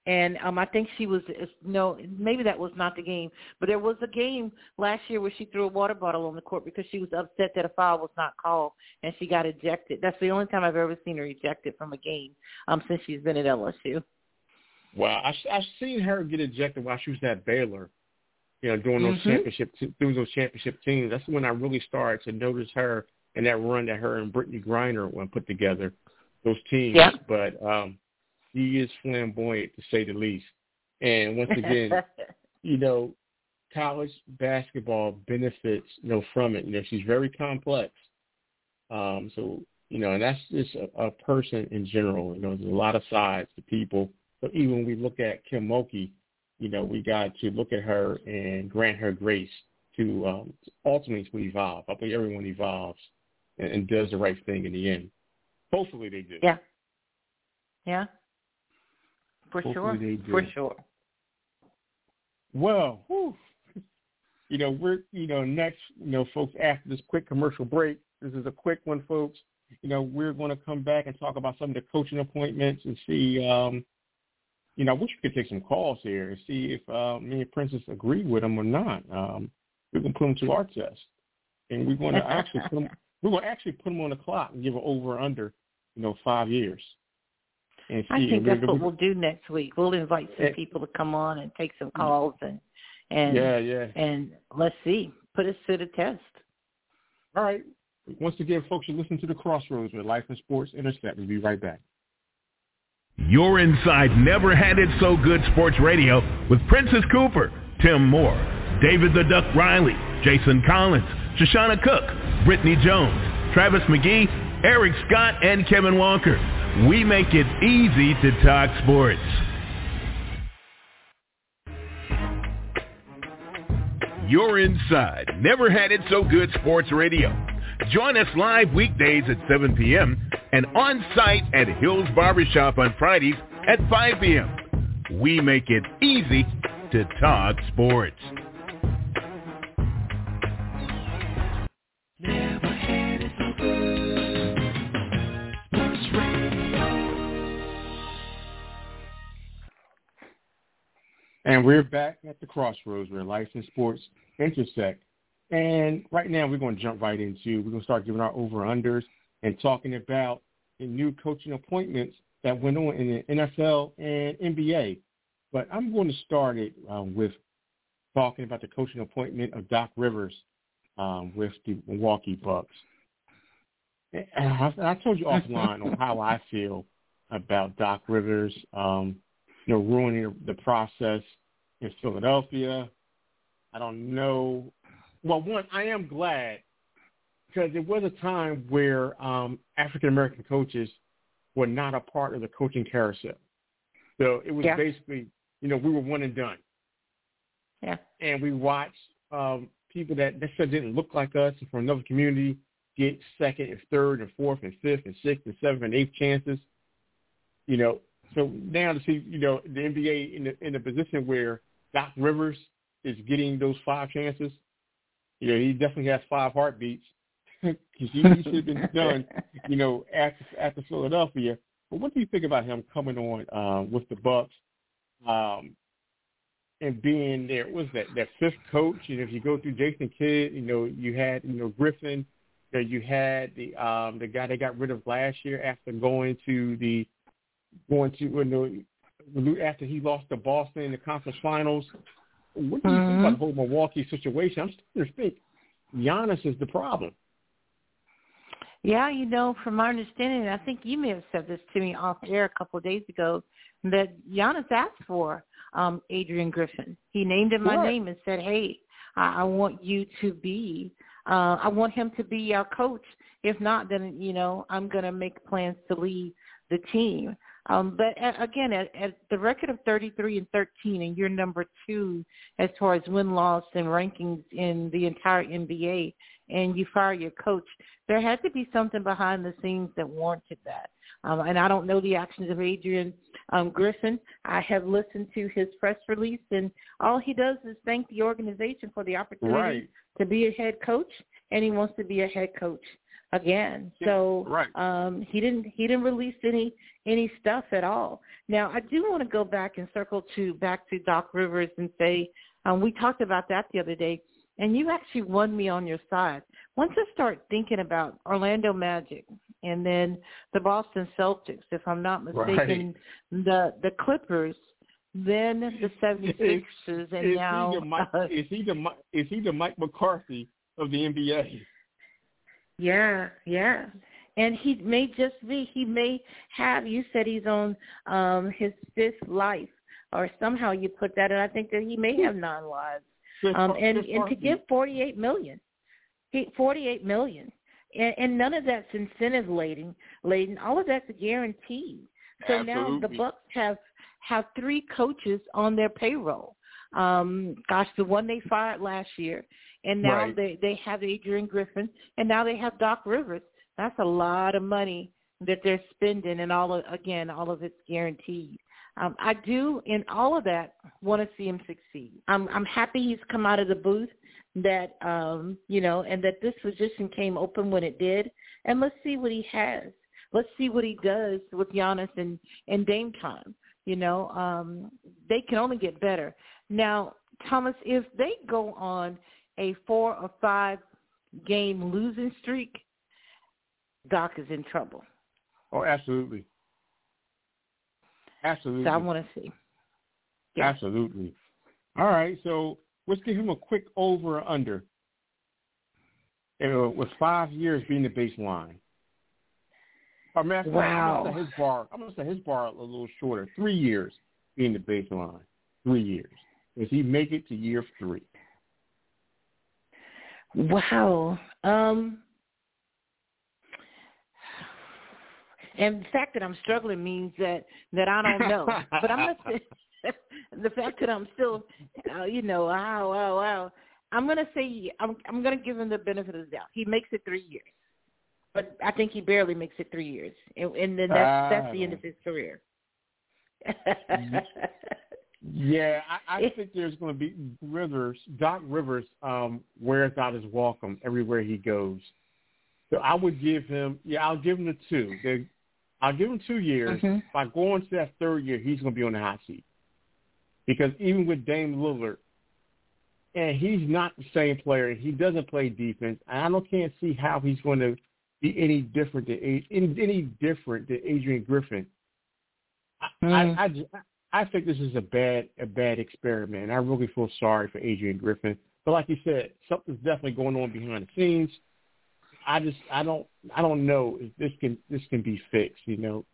and um I think she was no maybe that was not the game, but there was a game last year where she threw a water bottle on the court because she was upset that a foul was not called and she got ejected. That's the only time I've ever seen her ejected from a game um since she's been at LSU. Wow, I I've seen her get ejected while she was at Baylor. You know, doing those Mhm. championship doing those championship teams. That's when I really started to notice her and that run that her and Brittney Griner went put together, those teams. Yeah. But um he is flamboyant to say the least. And once again, [LAUGHS] you know, college basketball benefits, you know, from it. You know, she's very complex. Um, so, you know, and that's just a, a person in general. You know, there's a lot of sides to people. So even when we look at Kim Mulkey, you know, we got to look at her and grant her grace to um, ultimately to evolve. I think everyone evolves and, and does the right thing in the end. Hopefully they do. yeah. Yeah. For Hopefully sure. For sure. Well, whew. you know, we're, you know, next, you know, folks, after this quick commercial break, this is a quick one, folks. You know, we're going to come back and talk about some of the coaching appointments and see, um, you know, I wish we could take some calls here and see if uh, me and Princess agree with them or not. Um, we're going to put them to our test. And we're going [LAUGHS] to actually put them, we're going to actually put them on the clock and give an over or under, you know, five years. And see, I think that's what we'll do next week. We'll invite some Eh. people to come on and take some calls and and yeah, yeah. and let's see, put us to the test. All right. Once again, folks, you listen to the Crossroads with Life and Sports Intersect. We'll be right back. You're inside Never Had It So Good Sports Radio with Princess Cooper, Tim Moore, David the Duck Riley, Jason Collins, Shoshana Cook, Brittany Jones, Travis McGee, Eric Scott, and Kevin Walker. We make it easy to talk sports. You're inside Never Had It So Good Sports Radio. Join us live weekdays at 7 p.m. and on site at Hills Barbershop on Fridays at 5 p.m. We make it easy to talk sports. And we're back at the crossroads where life and sports intersect. And right now we're going to jump right into, we're going to start giving our over-unders and talking about the new coaching appointments that went on in the NFL and NBA. But I'm going to start it um, with talking about the coaching appointment of Doc Rivers um, with the Milwaukee Bucks. And I, I told you [LAUGHS] offline on how I feel about Doc Rivers, um, you know, ruining the process in Philadelphia. I don't know. Well, one, I am glad because it was a time where um, African American coaches were not a part of the coaching carousel. So it was Yeah. basically, you know, we were one and done, Yeah. and we watched um, people that necessarily didn't look like us from another community get second and third and fourth and fifth and sixth and seventh and eighth chances. You know, so now to see, you know, the NBA in the in the position where Doc Rivers is getting those five chances, You know, he definitely has five heartbeats [LAUGHS] because he, he should have been [LAUGHS] done. You know, after after Philadelphia. But what do you think about him coming on uh, with the Bucks um, and being there? Was that that fifth coach? You know, if you go through Jason Kidd, you know, you had you know Griffin. You, know, you had the um, the guy they got rid of last year after going to the going to you know after he lost to Boston in the conference finals. What do you mm-hmm. think about the whole Milwaukee situation? I'm starting to think Giannis is the problem. Yeah, you know, from my understanding, I think you may have said this to me off air a couple of days ago, that Giannis asked for um, Adrian Griffin. He named him my right. name and said, "Hey, I, I want you to be, uh, I want him to be our coach. If not, then you know, I'm going to make plans to leave the team." Um, but at, again, at, at the record of 33 and 13, and you're number two as far as win loss and rankings in the entire NBA, and you fire your coach, there had to be something behind the scenes that warranted that. Um, and I don't know the actions of Adrian um, Griffin. I have listened to his press release, and all he does is thank the organization for the opportunity right. to be a head coach, and he wants to be a head coach again. So right. um, he didn't he didn't release any any stuff at all. Now I do want to go back and circle to back to Doc Rivers and say um, we talked about that the other day, and you actually won me on your side. Once I start thinking about Orlando Magic and then the Boston Celtics, if I'm not mistaken, right. the the Clippers, then the 76ers, and is now he the Mike, uh, is he the is he the Mike McCarthy of the NBA? Yeah, yeah. And he may just be, he may have, you said he's on um his fifth life, or somehow you put that, and I think that he may have nine lives. Um, and and to give forty eight million, he forty eight million, and, and none of that's incentive laden. Laden, all of that's guaranteed. So Absolutely. now the Bucks have have three coaches on their payroll. Um, gosh, the one they fired last year, and now right. they they have Adrian Griffin, and now they have Doc Rivers. That's a lot of money that they're spending, and all of, again, all of it's guaranteed. Um, I do, in all of that, want to see him succeed. I'm I'm happy he's come out of the booth, that um, you know, and that this position came open when it did. And let's see what he has. Let's see what he does with Giannis and and Dame time. You know, um, they can only get better. Now, Thomas, if they go on a four or five game losing streak, Doc is in trouble. Oh, absolutely. Absolutely. So I want to see. Yeah. Absolutely. All right, so let's give him a quick over or under. Uh, with five years being the baseline. I mean, wow. I'm gonna say his bar. I'm gonna say his bar a little shorter. Three years being the baseline. Three years. Does he make it to year three? Wow. Um, and the fact that I'm struggling means that that I don't know. but I'm gonna say [LAUGHS] the fact that I'm still, uh, you know, wow, wow, wow. I'm gonna say I'm I'm gonna give him the benefit of the doubt. He makes it three years, but I think he barely makes it three years, and, and then that's that's the end of his career. [LAUGHS] Yeah, I, I think there's going to be Rivers. Doc Rivers um, wears out his welcome everywhere he goes. So I would give him. Yeah, I'll give him the two. they I'll give him two years. Mm-hmm. By going to that third year, he's going to be on the hot seat. Because even with Dame Lillard, and he's not the same player. He doesn't play defense. And I don't can't see how he's going to be any different than any different than Adrian Griffin. I, mm. I, I, I think this is a bad a bad experiment, and I really feel sorry for Adrian Griffin. But like you said, something's definitely going on behind the scenes. I just I don't I don't know if this can this can be fixed. You know,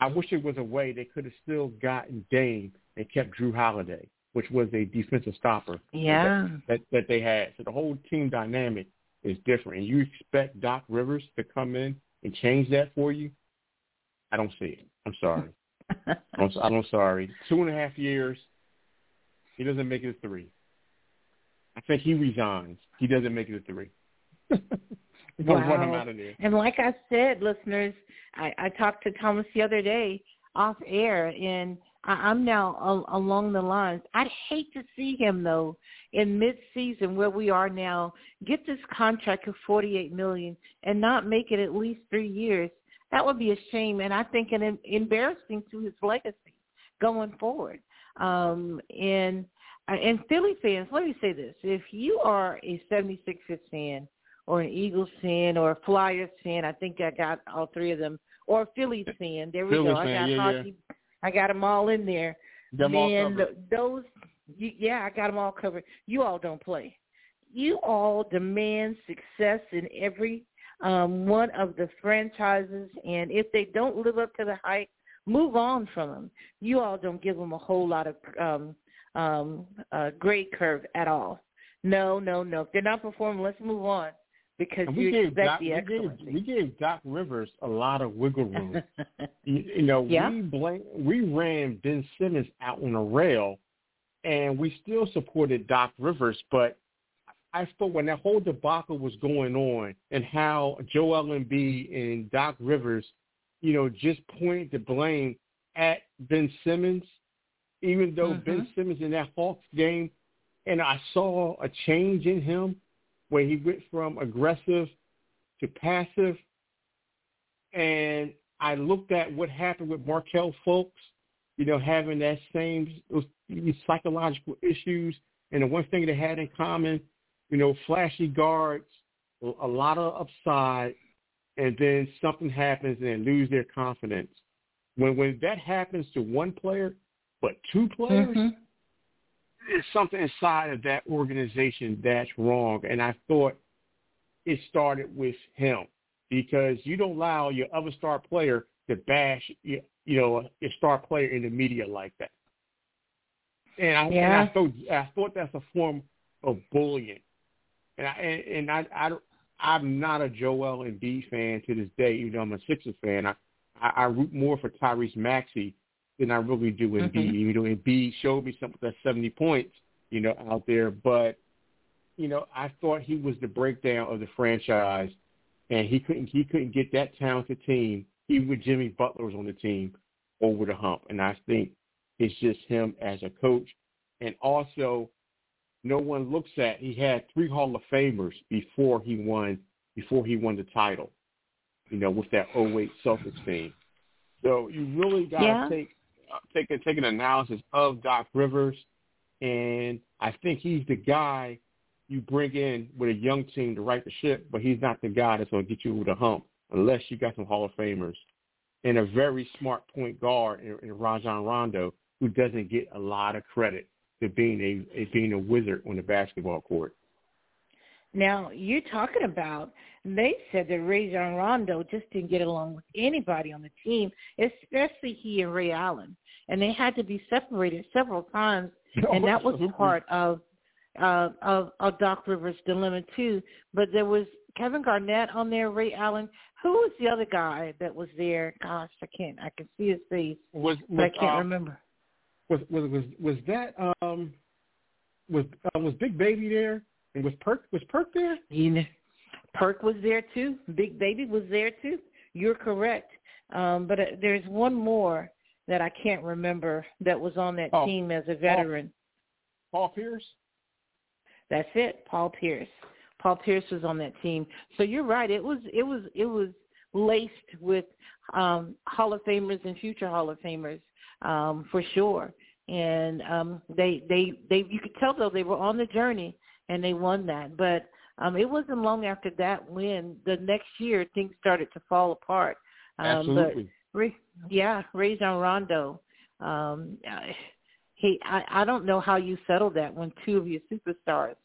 I wish there was a way they could have still gotten Dame and kept Jrue Holiday, which was a defensive stopper. Yeah, that, that that they had. So the whole team dynamic is different, and you expect Doc Rivers to come in and change that for you. I don't see it. I'm sorry. [LAUGHS] I'm, I'm sorry. Two and a half years. He doesn't make it a three. I think he resigns. He doesn't make it a three. [LAUGHS] wow. And like I said, listeners, I, I talked to Thomas the other day off air, and I, I'm now a, along the lines. I'd hate to see him though in mid-season where we are now get this contract of 48 million and not make it at least three years. That would be a shame, and I think an embarrassing to his legacy going forward. Um, and and Philly fans, let me say this: if you are a 76ers fan or an Eagles fan or a Flyers fan, I think I got all three of them, or a Phillies fan. There we Phillies go. Fan, I got yeah, hockey. Yeah. I got them all in there. Them Man, those, yeah, I got them all covered. You all don't play. You all demand success in every um, one of the franchises, and if they don't live up to the hype, move on from them. You all don't give them a whole lot of um, um, uh, grade curve at all. No, no, no. If they're not performing, let's move on because and you we expect gave Doc, the we gave, we gave Doc Rivers a lot of wiggle room. [LAUGHS] you, you know, Yeah. we blame, we ran Ben Simmons out on a rail, and we still supported Doc Rivers. But I thought when that whole debacle was going on, and how Joel Embiid and B and Doc Rivers, you know, just pointed the blame at Ben Simmons, even though Ben Mhm. Simmons in that Hawks game, and I saw a change in him where he went from aggressive to passive. And I looked at what happened with Markelle Fultz, you know, having that same those, psychological issues. And the one thing they had in common, you know, flashy guards, a lot of upside, and then something happens and they lose their confidence. When when that happens to one player, but two players, Mhm. there's something inside of that organization that's wrong. And I thought it started with him because you don't allow your other star player to bash you, you know your star player in the media like that. And I, and I thought I thought that's a form of bullying. And I and, I, I I'm not a Joel Embiid fan to this day, even though I'm a Sixers fan. I I, I root more for Tyrese Maxey than I really do Embiid. Mhm. Even though Embiid showed me something that 70 points, you know, out there, but you know, I thought he was the breakdown of the franchise, and he couldn't he couldn't get that talented team, even with Jimmy Butler was on the team, over the hump. And I think it's just him as a coach, and also no one looks at he had three Hall of Famers before he won before he won the title, you know, with that 08 Celtics team. So you really got to Yeah. take uh, take a, take an analysis of Doc Rivers, and I think he's the guy you bring in with a young team to right the ship, but he's not the guy that's going to get you over the hump unless you got some Hall of Famers and a very smart point guard in, in Rajon Rondo who doesn't get a lot of credit to being a, a being a wizard on the basketball court. Now you're talking about. They said that Rajon Rondo just didn't get along with anybody on the team, especially he and Ray Allen, and they had to be separated several times, and that was part of uh, of, of Doc Rivers' dilemma too. But there was Kevin Garnett on there, Ray Allen. Who was the other guy that was there? Gosh, I can't. I can see his face, Was but I can't uh, remember. Was was was was that um was uh, was Big Baby there and was Perk was Perk there? You know, Perk was there too. Big Baby was there too. You're correct. Um, but uh, there's one more that I can't remember that was on that Oh. team as a veteran. Paul Pierce. That's it, Paul Pierce. Paul Pierce was on that team. So you're right. It was it was it was laced with um, Hall of Famers and future Hall of Famers um, for sure. And um, they they they you could tell though they were on the journey and they won that. But um, it wasn't long after that when The next year things started to fall apart. Um, Absolutely. But Ray, yeah, Rajon Rondo. Um, I- he I, I don't know how you settle that when two of your superstars,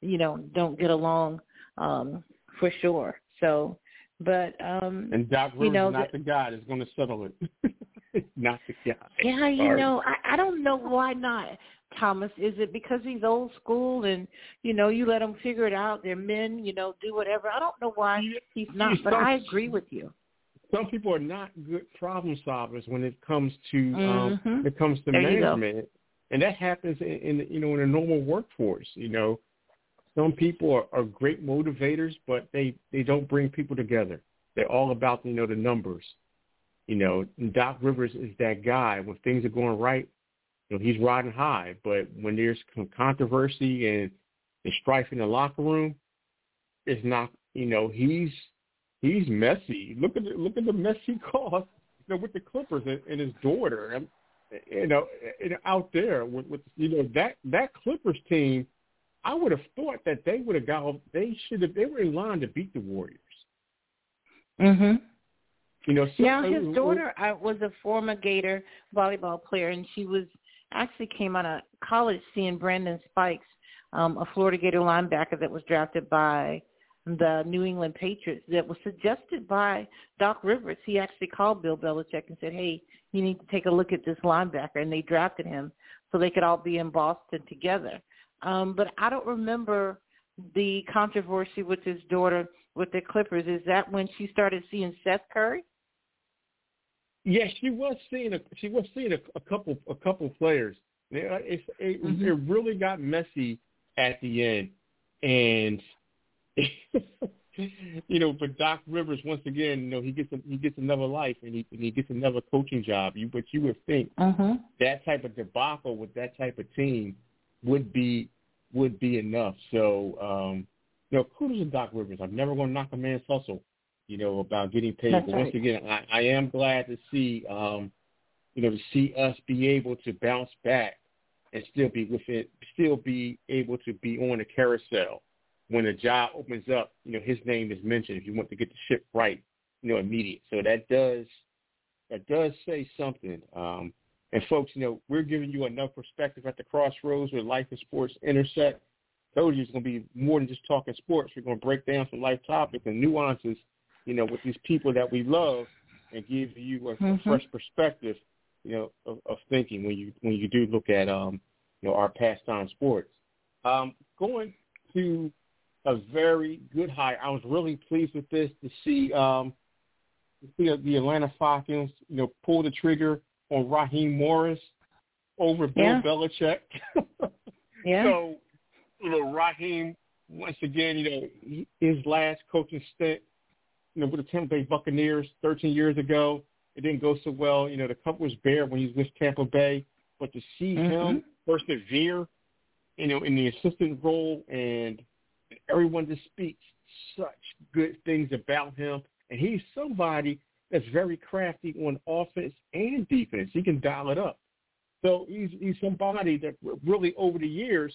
you know, don't get along um, for sure. So, but um, and Doc you Rivers know, is not the guy that's going to settle it. [LAUGHS] [LAUGHS] not the guy. Yeah, you Sorry. know, I, I don't know why not, Thomas. Is it because he's old school and you know you let them figure it out? They're men, you know, do whatever. I don't know why he's not, but I agree with you. Some people are not good problem solvers when it comes to um, Mhm. when it comes to There management, and that happens in, in you know in a normal workforce. You know, some people are, are great motivators, but they they don't bring people together. They're all about you know the numbers, You know, Doc Rivers is that guy. When things are going right, you know, he's riding high. But when there's controversy and, and strife in the locker room, it's not. You know, he's he's messy. Look at the, look at the mess he [LAUGHS] caused. You know, with the Clippers and, and his daughter. And, you know, out there with, with you know that that Clippers team. I would have thought that they would have got. They should have. They were in line to beat the Warriors. Mhm. You know, so, yeah, his daughter uh, was a former Gator volleyball player, and she was actually came out of college seeing Brandon Spikes, um, a Florida Gator linebacker that was drafted by the New England Patriots that was suggested by Doc Rivers. He actually called Bill Belichick and said, "Hey, you need to take a look at this linebacker," and they drafted him so they could all be in Boston together. Um, but I don't remember the controversy with his daughter with the Clippers. Is that when she started seeing Seth Curry? Yes, she was seeing a she was seeing a, a couple a couple players. It, it, mm-hmm. it really got messy at the end, and [LAUGHS] you know, but Doc Rivers once again, you know, he gets a, he gets another life and he and he gets another coaching job. You but you would think mm-hmm. that type of debacle with that type of team would be would be enough. So, um, you know, kudos to Doc Rivers. I'm never going to knock a man's hustle you know, about getting paid. That's but right. once again, I, I am glad to see, um, you know, to see us be able to bounce back and still be within, still be able to be on the carousel when a job opens up. You know, his name is mentioned if you want to get the ship right, you know, immediate. So that does that does say something. Um, and folks, you know, we're giving you enough perspective at the crossroads where life and sports intersect. Told you it's going to be more than just talking sports. We're going to break down some life topics and nuances you know, with these people that we love and give you a, mm-hmm. a fresh perspective, you know, of, of thinking when you when you do look at um, you know, our pastime sports. Um, going to a very good high. I was really pleased with this to see um, to see the Atlanta Falcons, you know, pull the trigger on Raheem Morris over Bill yeah. Belichick. [LAUGHS] yeah. So, you know, Raheem once again, you know, his last coaching stint you know, with the Tampa Bay Buccaneers 13 years ago. It didn't go so well. You know, the cup was bare when he was with Tampa Bay, but to see mm-hmm. him persevere, you know, in the assistant role and everyone just speaks such good things about him. And he's somebody that's very crafty on offense and defense. He can dial it up. So he's he's somebody that really over the years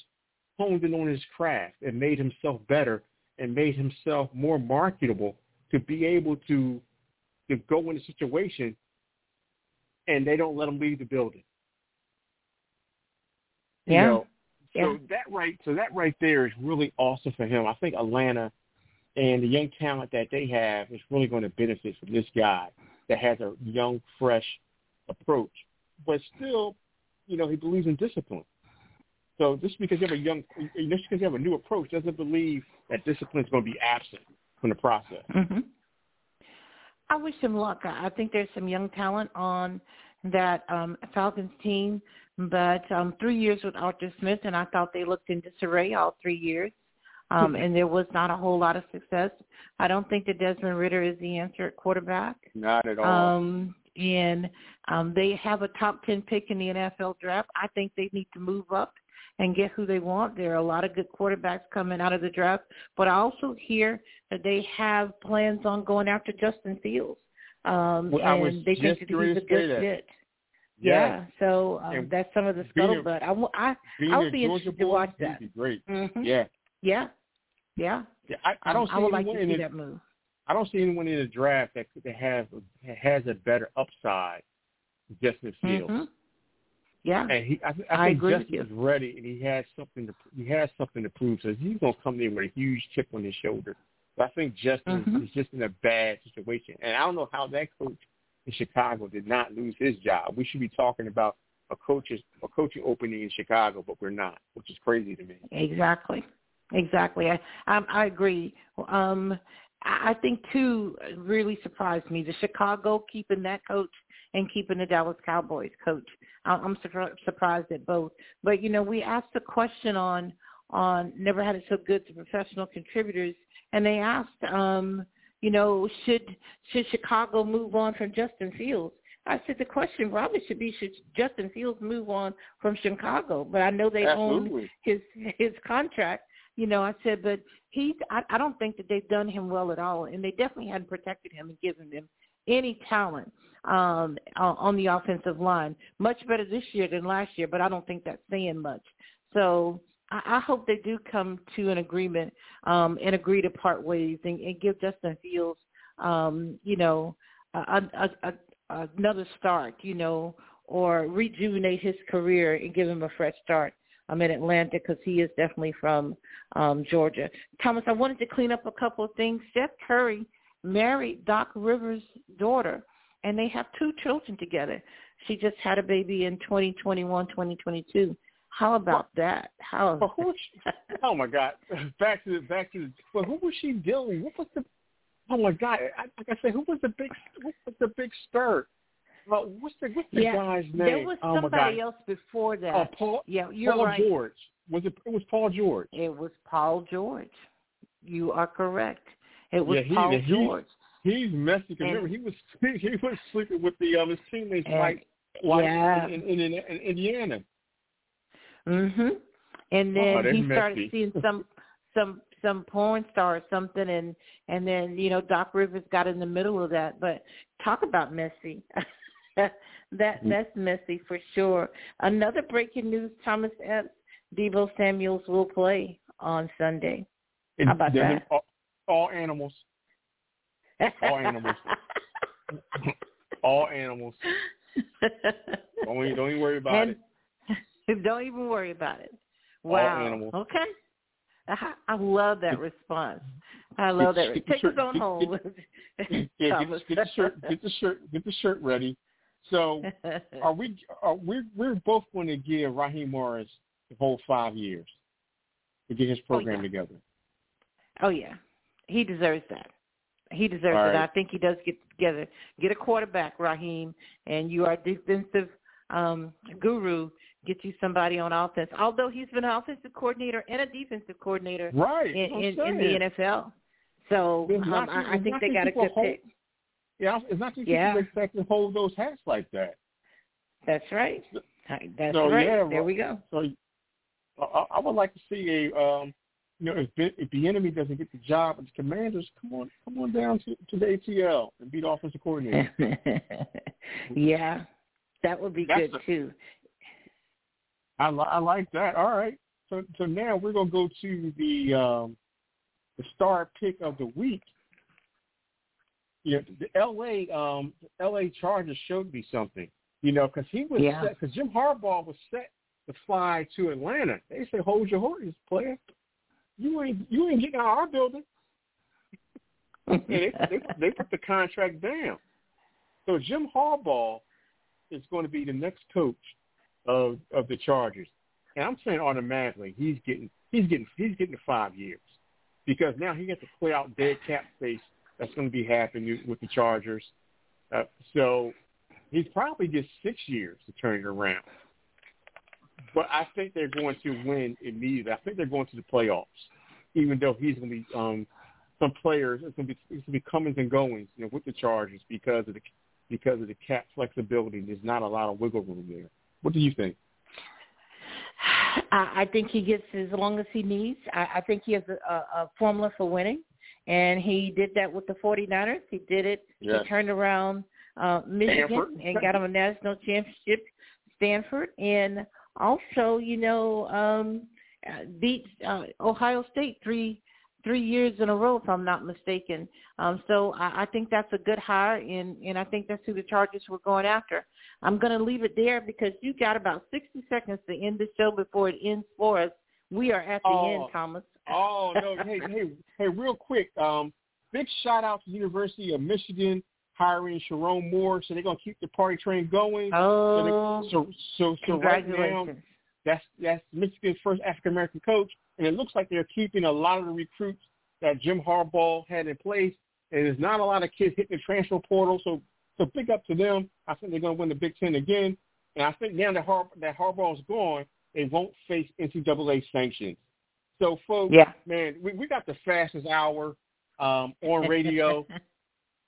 honed in on his craft and made himself better and made himself more marketable to be able to to go in a situation and they don't let them leave the building. Yeah. You know, yeah. So that right so that right there is really awesome for him. I think Atlanta and the young talent that they have is really going to benefit from this guy that has a young, fresh approach. But still, you know, he believes in discipline. So just because you have a young, just because you have a new approach, doesn't believe that discipline is going to be absent from the process. Mm-hmm. I wish him luck. I think there's some young talent on that um, Falcons team, but um, three years with Arthur Smith, and I thought they looked in disarray all three years, um, and there was not a whole lot of success. I don't think that Desmond Ridder is the answer at quarterback. Not at all. Um, and um, they have a top 10 pick in the NFL draft. I think they need to move up and get who they want. There are a lot of good quarterbacks coming out of the draft, but I also hear that they have plans on going after Justin Fields. Um, well, and they think that he's a good fit. Yeah, so um, that's some of the scuttlebutt. I, I, I'll be interested to watch that. Be great. Mm-hmm. Yeah. Yeah. Yeah. Yeah. I, I don't um, see I would anyone like to in see the, that move. I don't see anyone in the draft that that has has a better upside Justin Fields. Mm-hmm. Yeah, and he, I, I, I think agree Justin is ready, and he has something to he has something to prove. So he's gonna come in with a huge chip on his shoulder. But I think Justin mm-hmm. is just in a bad situation, and I don't know how that coach in Chicago did not lose his job. We should be talking about a coach's a coaching opening in Chicago, but we're not, which is crazy to me. Exactly, exactly. I I, I agree. Um, I think too really surprised me the Chicago keeping that coach and keeping the Dallas Cowboys coach. I'm surprised at both. But you know, we asked a question on on never had it so good to professional contributors, and they asked, um, you know, should should Chicago move on from Justin Fields? I said the question probably should be should Justin Fields move on from Chicago? But I know they Absolutely. own his his contract. You know, I said, but he's. I, I don't think that they've done him well at all, and they definitely hadn't protected him and given him any talent um on the offensive line. Much better this year than last year, but I don't think that's saying much. So I, I hope they do come to an agreement um and agree to part ways and, and give Justin Fields um, you know, a, a, a, another start, you know, or rejuvenate his career and give him a fresh start. I'm in Atlanta because he is definitely from um, Georgia. Thomas, I wanted to clean up a couple of things. Steph Curry married Doc Rivers' daughter, and they have two children together. She just had a baby in 2021, 2022. How about well, that? How? Well, who she, [LAUGHS] oh my God! Back to the back to the. Well, who was she dealing? What was the? Oh my God! I, like I said, who was the big? Who was the big star? Well, what's the what's the yeah, guy's name? There was oh somebody else before that. Oh, Paul. Yeah, you're Paul right. George. Was it? It was Paul George. It was Paul George. You are correct. It was yeah, he, Paul he, George. He's messy. Cause remember, he was [LAUGHS] he was sleeping with the um his teammates like yeah. in, in, in, in Indiana. Mhm. And then oh, he messy. started seeing [LAUGHS] some some some porn star or something and and then you know Doc Rivers got in the middle of that but talk about messy [LAUGHS] that that's messy for sure another breaking news Thomas Epps Deebo Samuels will play on Sunday how about that all, all animals all animals [LAUGHS] all animals don't even, don't even worry about and, it [LAUGHS] don't even worry about it wow okay I love that response. I love that. Get, Take shirt, us on get, home. Get, yeah, get, [LAUGHS] get the shirt. Get the shirt. Get the shirt ready. So, are we? Are we? We're both going to give Raheem Morris the whole five years to get his oh, program oh, yeah. together. Oh yeah, he deserves that. He deserves All it. right. I think he does get together. Get a quarterback, Raheem, and you are defensive um, guru get you somebody on offense. Although he's been an offensive coordinator and a defensive coordinator right. in, in, in the NFL. So um, I, I think they got a good hold, pick. Yeah, it's not just yeah. people expect to hold those hats like that. That's right. That's so, right. Yeah, there we go. So I, I would like to see a um, you know, if, if Bieniemy doesn't get the job the commanders, come on, come on down to, to the ATL and beat offensive coordinator. [LAUGHS] yeah, that would be That's good a, too. I, I like that. All right. So so now we're gonna go to the um, the star pick of the week. You know, the L.A. Um, the L.A. Chargers showed me something. You know, because he was yeah. set because Jim Harbaugh was set to fly to Atlanta. They said, "Hold your horses, player. You ain't you ain't getting out of our building." [LAUGHS] and they, they they put the contract down. So Jim Harbaugh is going to be the next coach of of the Chargers. And I'm saying automatically he's getting he's getting he's getting five years because now he gets to play out dead cap space that's going to be happening with the Chargers. Uh, so he's probably just six years to turn it around. But I think they're going to win immediately. I think they're going to the playoffs, even though he's going to be um, some players. It's going to be it's going to be comings and goings, you know, with the Chargers because of the because of the cap flexibility. There's not a lot of wiggle room there. What do you think? [SIGHS] I, I think he gets as long as he needs. I, I think he has a, a formula for winning, and he did that with the 49ers. He did it. Yes. He turned around uh, Michigan Stanford. and got him a national championship. Stanford, and also, you know, um, beat uh, Ohio State three three years in a row, if I'm not mistaken. Um, so I, I think that's a good hire, and, and I think that's who the Chargers were going after. I'm going to leave it there because you got about 60 seconds to end the show before it ends for us. We are at the oh, end, Thomas. oh no! [LAUGHS] Hey, hey, hey! Real quick, um, big shout out to the University of Michigan hiring Sherrone Moore. So they're going to keep the party train going. Oh, so so so right now, that's that's Michigan's first African American coach, and it looks like they're keeping a lot of the recruits that Jim Harbaugh had in place. And there's not a lot of kids hitting the transfer portal, so so big up to them. I think they're going to win the Big Ten again, and I think now that Har- that Harbaugh's gone, they won't face NCAA sanctions. So, folks, Yeah. man, we, we got the fastest hour. um, on radio. [LAUGHS]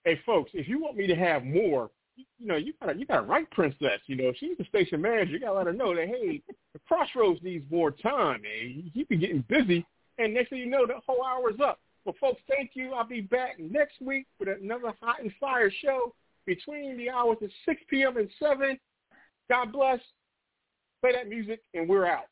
hey folks, if you want me to have more, you, know, you gotta you gotta write Princess. You know, she's the station manager, you gotta let her know that hey, the Crossroads needs more time. Man. You be getting busy, and next thing you know, the whole hour's up. Well, folks, thank you. I'll be back next week with another hot and fire show between the hours of 6 p.m. and 7. God bless. Play that music, and we're out.